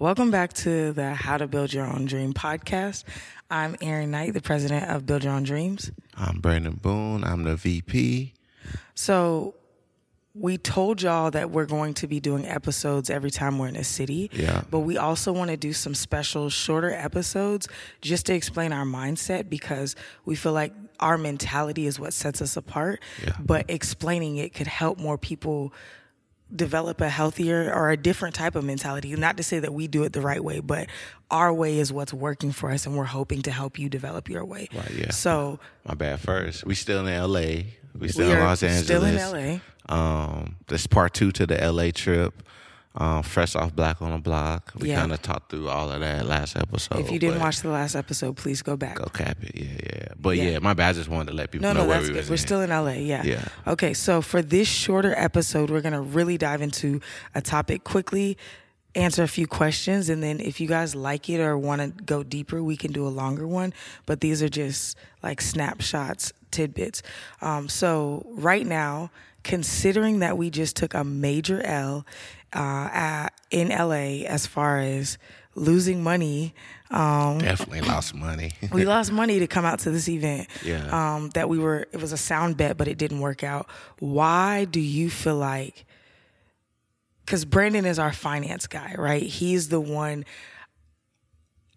Welcome back to the How to Build Your Own Dream podcast. I'm Erinn Knight, the president of Build Your Own Dreams. I'm Brandon Boone. I'm the VP. So, we told y'all that we're going to be doing episodes every time we're in a city. Yeah. But we also want to do some special, shorter episodes just to explain our mindset because we feel like our mentality is what sets us apart. Yeah. But explaining it could help more people develop a healthier or a different type of mentality. Not to say that we do it the right way, but our way is what's working for us, and we're hoping to help you develop your way. Right, yeah. So My bad. First, we still in LA. We still we in Los Angeles. still in LA. Um, this part two to the LA trip. Um, fresh off Black on the Block. We Yeah. kind of talked through all of that last episode. if you didn't watch the last episode, please go back. go cap it. Yeah, yeah. But Yeah. yeah, my bad. I just wanted to let people No, know no, where we good. We're in. still in LA, yeah. Yeah. Okay, so for this shorter episode, we're gonna really dive into a topic quickly, answer a few questions, and then if you guys like it or want to go deeper, we can do a longer one. But these are just like snapshots, tidbits. Um, so right now, considering that we just took a major L uh, at, in LA as far as losing money. Um, Definitely lost money. we lost money to come out to this event. Yeah. Um, that we were, it was a sound bet, but it didn't work out. Why do you feel like, because Brandon is our finance guy, right? He's the one.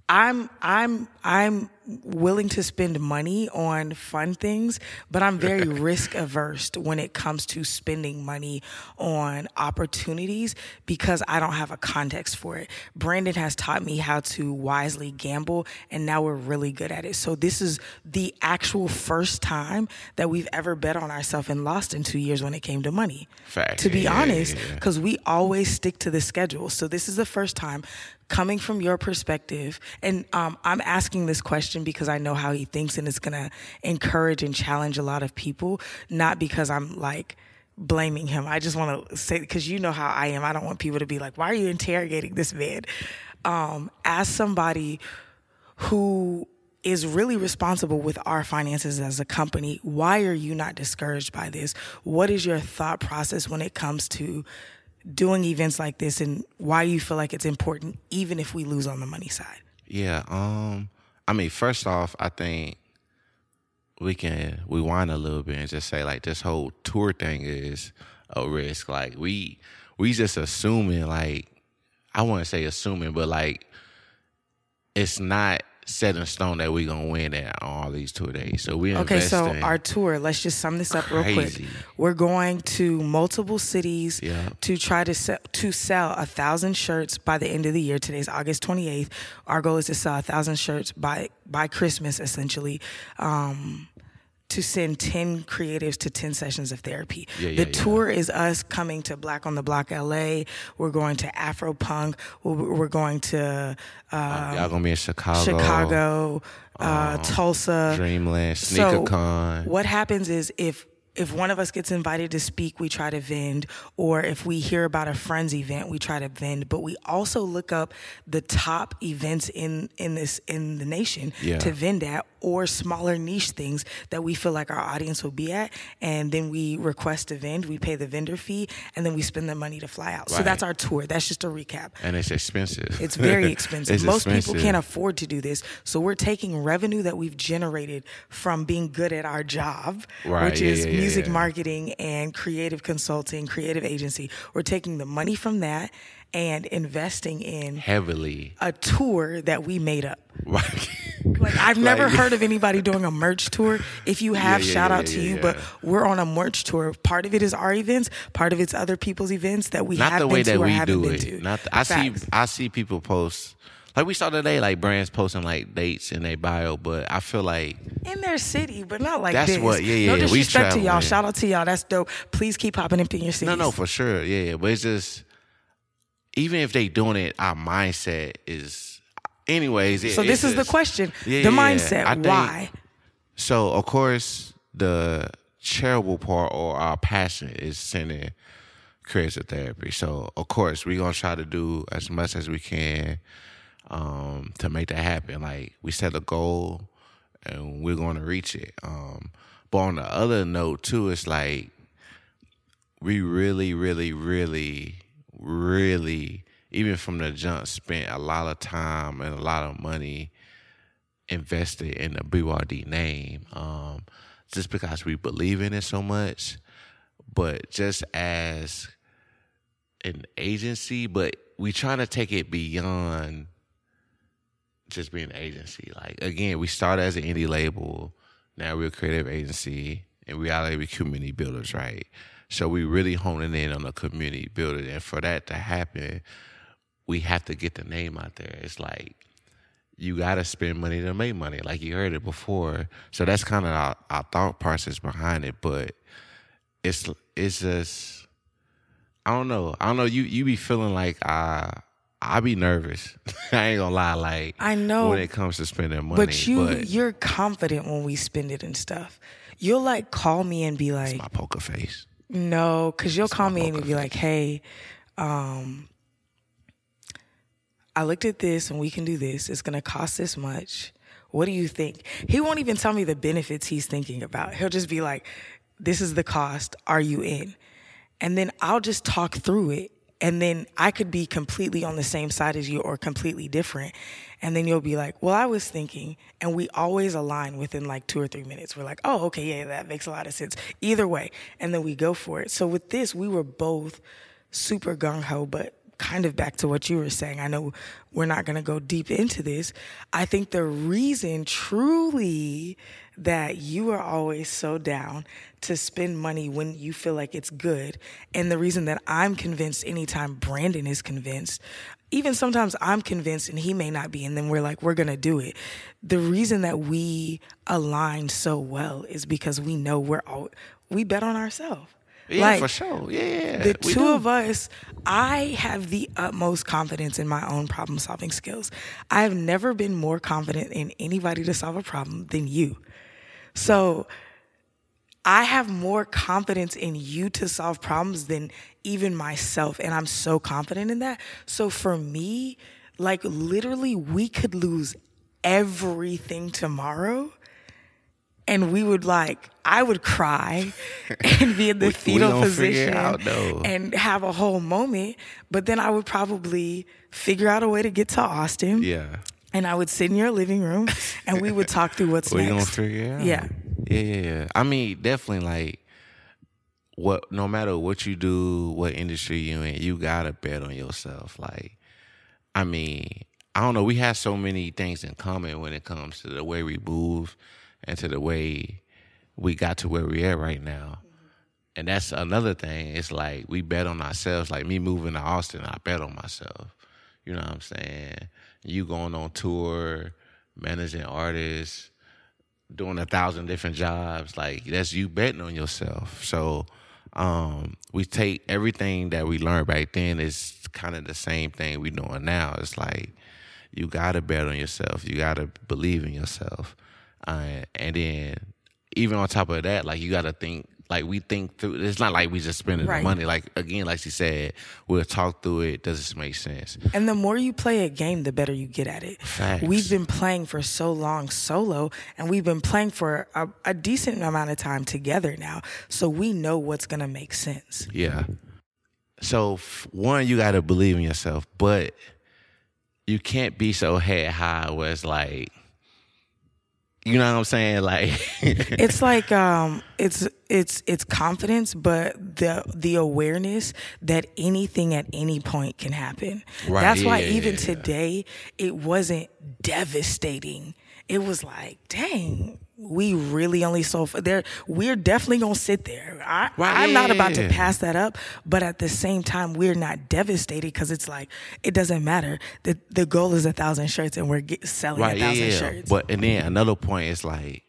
I'm I'm I'm willing to spend money on fun things, but I'm very risk averse when it comes to spending money on opportunities because I don't have a context for it. Brandon has taught me how to wisely gamble and now we're really good at it. So this is the actual first time that we've ever bet on ourselves and lost in 2 years when it came to money. Facts. To be Yeah, yeah, honest, yeah. because we always stick to the schedule. So this is the first time coming from your perspective, and um, I'm asking this question because I know how he thinks, and it's gonna encourage and challenge a lot of people. Not because I'm like blaming him. I just want to say because you know how I am. I don't want people to be like, "Why are you interrogating this man?" Um, as somebody who is really responsible with our finances as a company. Why are you not discouraged by this? What is your thought process when it comes to doing events like this and why you feel like it's important even if we lose on the money side? Yeah. Um. I mean, first off, I think we can rewind a little bit and just say like this whole tour thing is a risk. Like we we just assuming like I want to say assuming, but like it's not set in stone that we're gonna win at all these tour days. So we Okay, so our tour, let's just sum this up real quick. Crazy. We're going to multiple cities Yeah. to try to sell, to sell a thousand shirts by the end of the year. Today's August 28th. Our goal is to sell a thousand shirts by by Christmas, essentially. Um, to send 10 creatives to 10 sessions of therapy. Yeah, the yeah, yeah. tour is us coming to Black on the Block LA. We're going to Afro Punk. We're going to uh, y'all gonna be in Chicago, Chicago, uh, Tulsa. Dreamland, So SneakerCon. what happens is if if one of us gets invited to speak, we try to vend, or if we hear about a friend's event, we try to vend. But we also look up the top events in in this in the nation Yeah. to vend at, or smaller niche things that we feel like our audience will be at, and then we request a vend. We pay the vendor fee, and then we spend the money to fly out. So that's our tour. That's just a recap. and it's expensive. It's very expensive. It's Most people can't afford to do this. So we're taking revenue that we've generated from being good at our job, Right, which yeah, is yeah, music yeah. marketing and creative consulting, creative agency. We're taking the money from that and investing in heavily. a tour that we made up. Right. Like I've never Like- heard of anybody doing a merch tour. If you have, yeah, shout yeah, out to yeah, you. yeah. But we're on a merch tour. Part of it is our events. Part of it's other people's events that we not have the been way to that or we haven't do been it. to. Not the, I see I see people post like we saw today, like brands posting like dates in their bio, but I feel like in their city, but not like That's this. what- yeah, No yeah, we disrespect to y'all. Shout out to y'all. That's dope. Please keep popping up in your cities. no, no, for sure, yeah, yeah. But it's just even if they doing it, our mindset is, anyways. It, so this is the question. Yeah, the mindset. I think- Why? So of course the charitable part or our passion is sending creative therapy. So of course we're gonna try to do as much as we can um, to make that happen. Like we set a goal and we're gonna reach it. Um, but on the other note too, it's like we really, really, really, really even from the jump, spent a lot of time and a lot of money invested in the BYOD name, um, just because we believe in it so much. But just as an agency, but we trying to take it beyond just being an agency. Like again, we started as an indie label. Now we're a creative agency, and we are community builders, right? So we really honing in on the community building, and for that to happen, we have to get the name out there. It's like you got to spend money to make money, like you heard it before. So that's kind of our, our thought process behind it, but it's it's just I don't know. I don't know. You you be feeling like I I be nervous. I ain't gonna lie. Like I know when it comes to spending money, but you but you're confident when we spend it and stuff. You'll like call me and be like, my poker face." No, because you'll it's call me and be face. like, "Hey, um, I looked at this and we can do this. It's gonna cost this much. What do you think?" He won't even tell me the benefits he's thinking about. He'll just be like, "This is the cost. Are you in?" And then I'll just talk through it and then I could be completely on the same side as you or completely different. And then you'll be like, well, I was thinking, and we always align within like two or three minutes. We're like, oh, okay, yeah, that makes a lot of sense. Either way. And then we go for it. So with this, we were both super gung ho, but kind of back to what you were saying. I know we're not going to go deep into this. I think the reason truly that you are always so down to spend money when you feel like it's good. And the reason that I'm convinced anytime Brandon is convinced, even sometimes I'm convinced and he may not be, and then we're like, we're gonna do it. The reason that we align so well is because we know we're all, we bet on ourselves. Yeah, like, for sure. Yeah. The two do. of us, I have the utmost confidence in my own problem solving skills. I have never been more confident in anybody to solve a problem than you. So I have more confidence in you to solve problems than even myself. And I'm so confident in that. So for me, like literally, we could lose everything tomorrow. And we would like, I would cry and be in the we, fetal we position out, and have a whole moment. But then I would probably figure out a way to get to Austin. Yeah and I would sit in your living room and we would talk through what's we next. gonna figure out. Yeah. Yeah, yeah, yeah. I mean, definitely like what no matter what you do, what industry you in, you gotta bet on yourself. Like, I mean, I don't know, we have so many things in common when it comes to the way we move and to the way we got to where we at right now. And that's another thing. It's like we bet on ourselves. Like me moving to Austin, I bet on myself. You know what I'm saying? you going on tour, managing artists, doing a thousand different jobs, like that's you betting on yourself. So um, we take everything that we learned back then is kind of the same thing we're doing now. It's like you gotta bet on yourself. You gotta believe in yourself, uh, and then even on top of that, like you gotta think like we think through. It's not like we just spending right. the money. Like again, like she said, we'll talk through it. Does this make sense? And the more you play a game, the better you get at it. Facts. We've been playing for so long solo, and we've been playing for a, a decent amount of time together now. So we know what's gonna make sense. Yeah. So one, you got to believe in yourself, but you can't be so head high where it's like you know what I'm saying? Like it's like um it's it's it's confidence but the the awareness that anything at any point can happen. Right. That's yeah, why even yeah, today it wasn't devastating. It was like, dang, we really only sold there. We're definitely gonna sit there. I, right, I'm not about to pass that up, but at the same time, we're not devastated because it's like it doesn't matter. the The goal is a thousand shirts, and we're get, selling right, a thousand yeah. shirts. But and then another point is like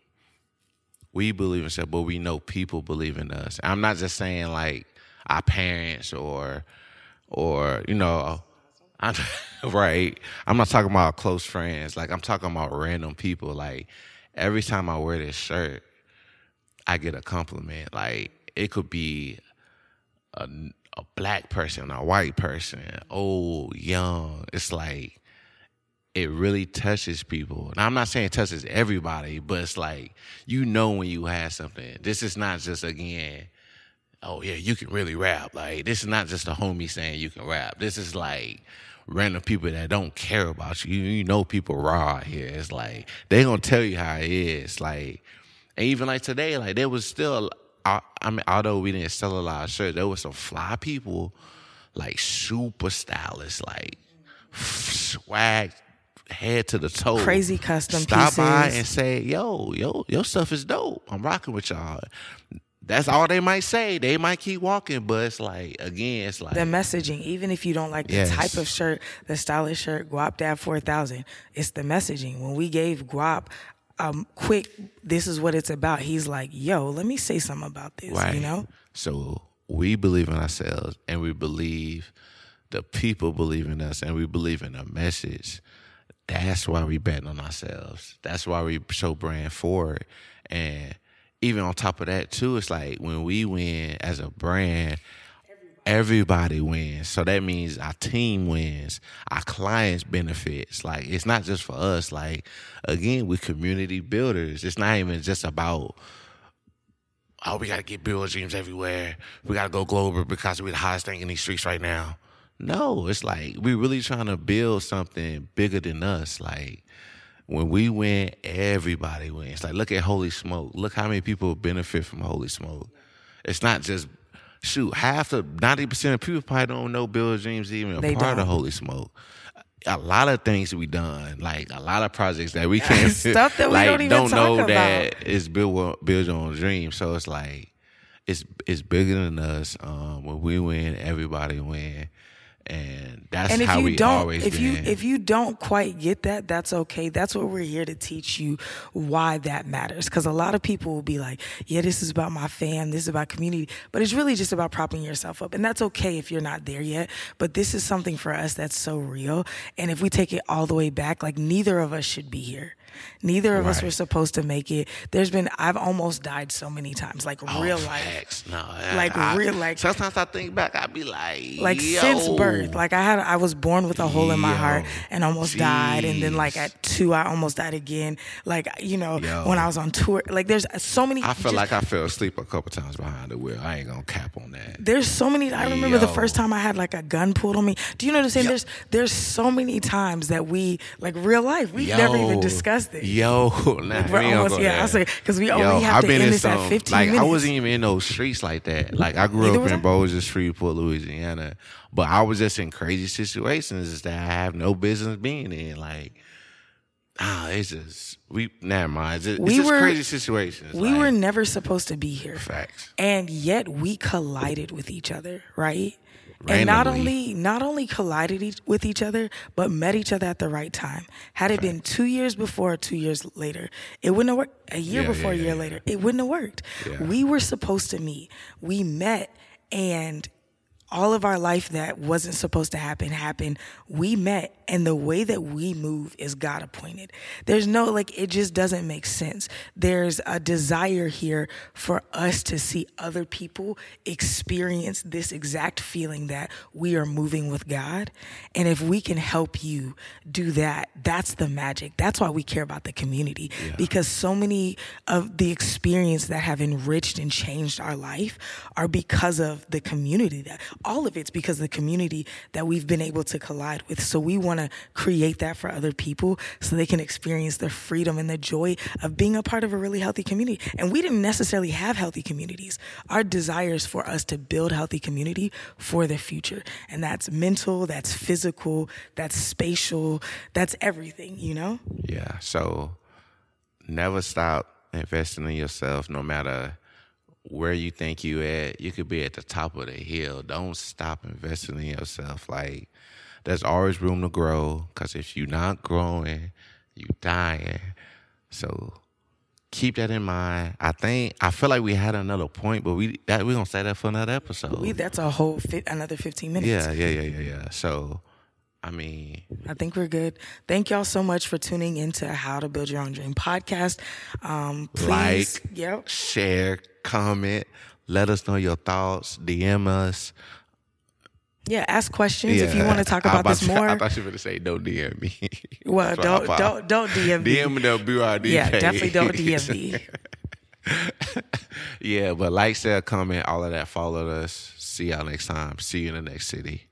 we believe in stuff, but we know people believe in us. I'm not just saying like our parents or or you know. I'm, right. I'm not talking about close friends. Like I'm talking about random people. Like every time I wear this shirt, I get a compliment. Like it could be a, a black person, a white person, old, young. It's like it really touches people. Now I'm not saying it touches everybody, but it's like you know when you have something. This is not just again, oh yeah, you can really rap. Like this is not just a homie saying you can rap. This is like random people that don't care about you. You know people raw here. It's like they gonna tell you how it is. Like and even like today, like there was still I, I mean, although we didn't sell a lot of shirts, there was some fly people, like super stylists, like swag head to the toe. Crazy custom Stop pieces. by and say, yo, yo, your stuff is dope. I'm rocking with y'all. That's all they might say. They might keep walking, but it's like again, it's like the messaging, even if you don't like the Yes. type of shirt, the stylish shirt, Guap Dad 4000, it's the messaging. When we gave Guap um, quick, this is what it's about, he's like, yo, let me say something about this, Right. you know? So we believe in ourselves and we believe the people believe in us and we believe in the message. That's why we bet on ourselves. That's why we show brand forward. And even on top of that too, it's like when we win as a brand, everybody wins. So that means our team wins, our clients benefits. Like it's not just for us. Like again, we're community builders. It's not even just about oh, we gotta get Build Dreams everywhere. We gotta go global because we're the hottest thing in these streets right now. No, it's like we're really trying to build something bigger than us. Like when we win, everybody wins. Like look at Holy Smoke. Look how many people benefit from Holy Smoke. It's not just shoot half the ninety percent of people probably don't know Build Dreams even a They part don't. of Holy Smoke. A lot of things we done, like a lot of projects that we can't Stuff that we like, don't even talk know about. that it's Bill your own dream. So it's like it's it's bigger than us. Um, when we win, everybody win, and that's and if how you we don't always if you been. if you don't quite get that that's okay. That's what we're here to teach you why that matters. Because a lot of people will be like yeah this is about my fam this is about community but it's really just about propping yourself up. And that's okay if you're not there yet but this is something for us that's so real. And if we take it all the way back like neither of us should be here neither of us were supposed to make it. There's been i've almost died so many times like Oh, real life. No, Like, I, real- like- sometimes I think back, I'd be like, like yo, since birth. Like i had i was born with a hole in my heart and almost died. And then like at two i almost died again. Like you know Yo. when i was on tour like there's so many I feel just- like I fell asleep a couple times behind the wheel. I ain't gonna cap on that. there's so many i remember the first time i had like a gun pulled on me. Do you know what i'm saying? Yo. there's there's so many times that we like real life we've never even discussed it Yo, nah, We're we almost- yeah, there. I'll say, 'cause we Yo, only have I've to been end in this at 15 Like I wasn't even in those streets like that. Like I grew Neither up in I. Bossier, Shreveport, Louisiana, but I was just in crazy situations that I have no business being in. Like, ah, it's just we. Never mind. It's just, We just were- crazy situations. we like, were never supposed to be here facts. and yet we collided with each other right and not only not only collided each, with each other but met each other at the right time. Had it been two years before or two years later it wouldn't have worked. A year Yeah, before yeah, a year yeah, later it wouldn't have worked. We were supposed to meet. We met and all of our life that wasn't supposed to happen happened. We met, and the way that we move is God appointed. There's no, like, it just doesn't make sense. There's a desire here for us to see other people experience this exact feeling that we are moving with God. And if we can help you do that, that's the magic. That's why we care about the community because so many of the experience that have enriched and changed our life are because of the community that all of it's because of the community that we've been able to collide with. So we want to create that for other people so they can experience the freedom and the joy of being a part of a really healthy community. And we didn't necessarily have healthy communities. Our desire is for us to build healthy community for the future. And that's mental, that's physical, that's spatial, that's everything, you know? Yeah. So never stop investing in yourself, no matter where you think you at. You could be at the top of the hill. Don't stop investing in yourself. Like there's always room to grow. Cause if you're not growing, you dying. So keep that in mind. I think I feel like we had another point, but we that we gonna say that for another episode. We, that's a whole fit, another 15 minutes. yeah, yeah, yeah, yeah, yeah. So I mean, I think we're good. Thank y'all so much for tuning into How to Build Your Own Dream podcast. Um, please, Like. yep. share, comment, let us know your thoughts, DM us. Yeah, ask questions if you want to talk I about this more. I thought you were going to say don't DM me. well, That's what I don't don't don't DM me. DM the BRD yeah, definitely don't DM me. yeah, but like, share, comment, all of that. Follow us. See y'all next time. See you in the next city.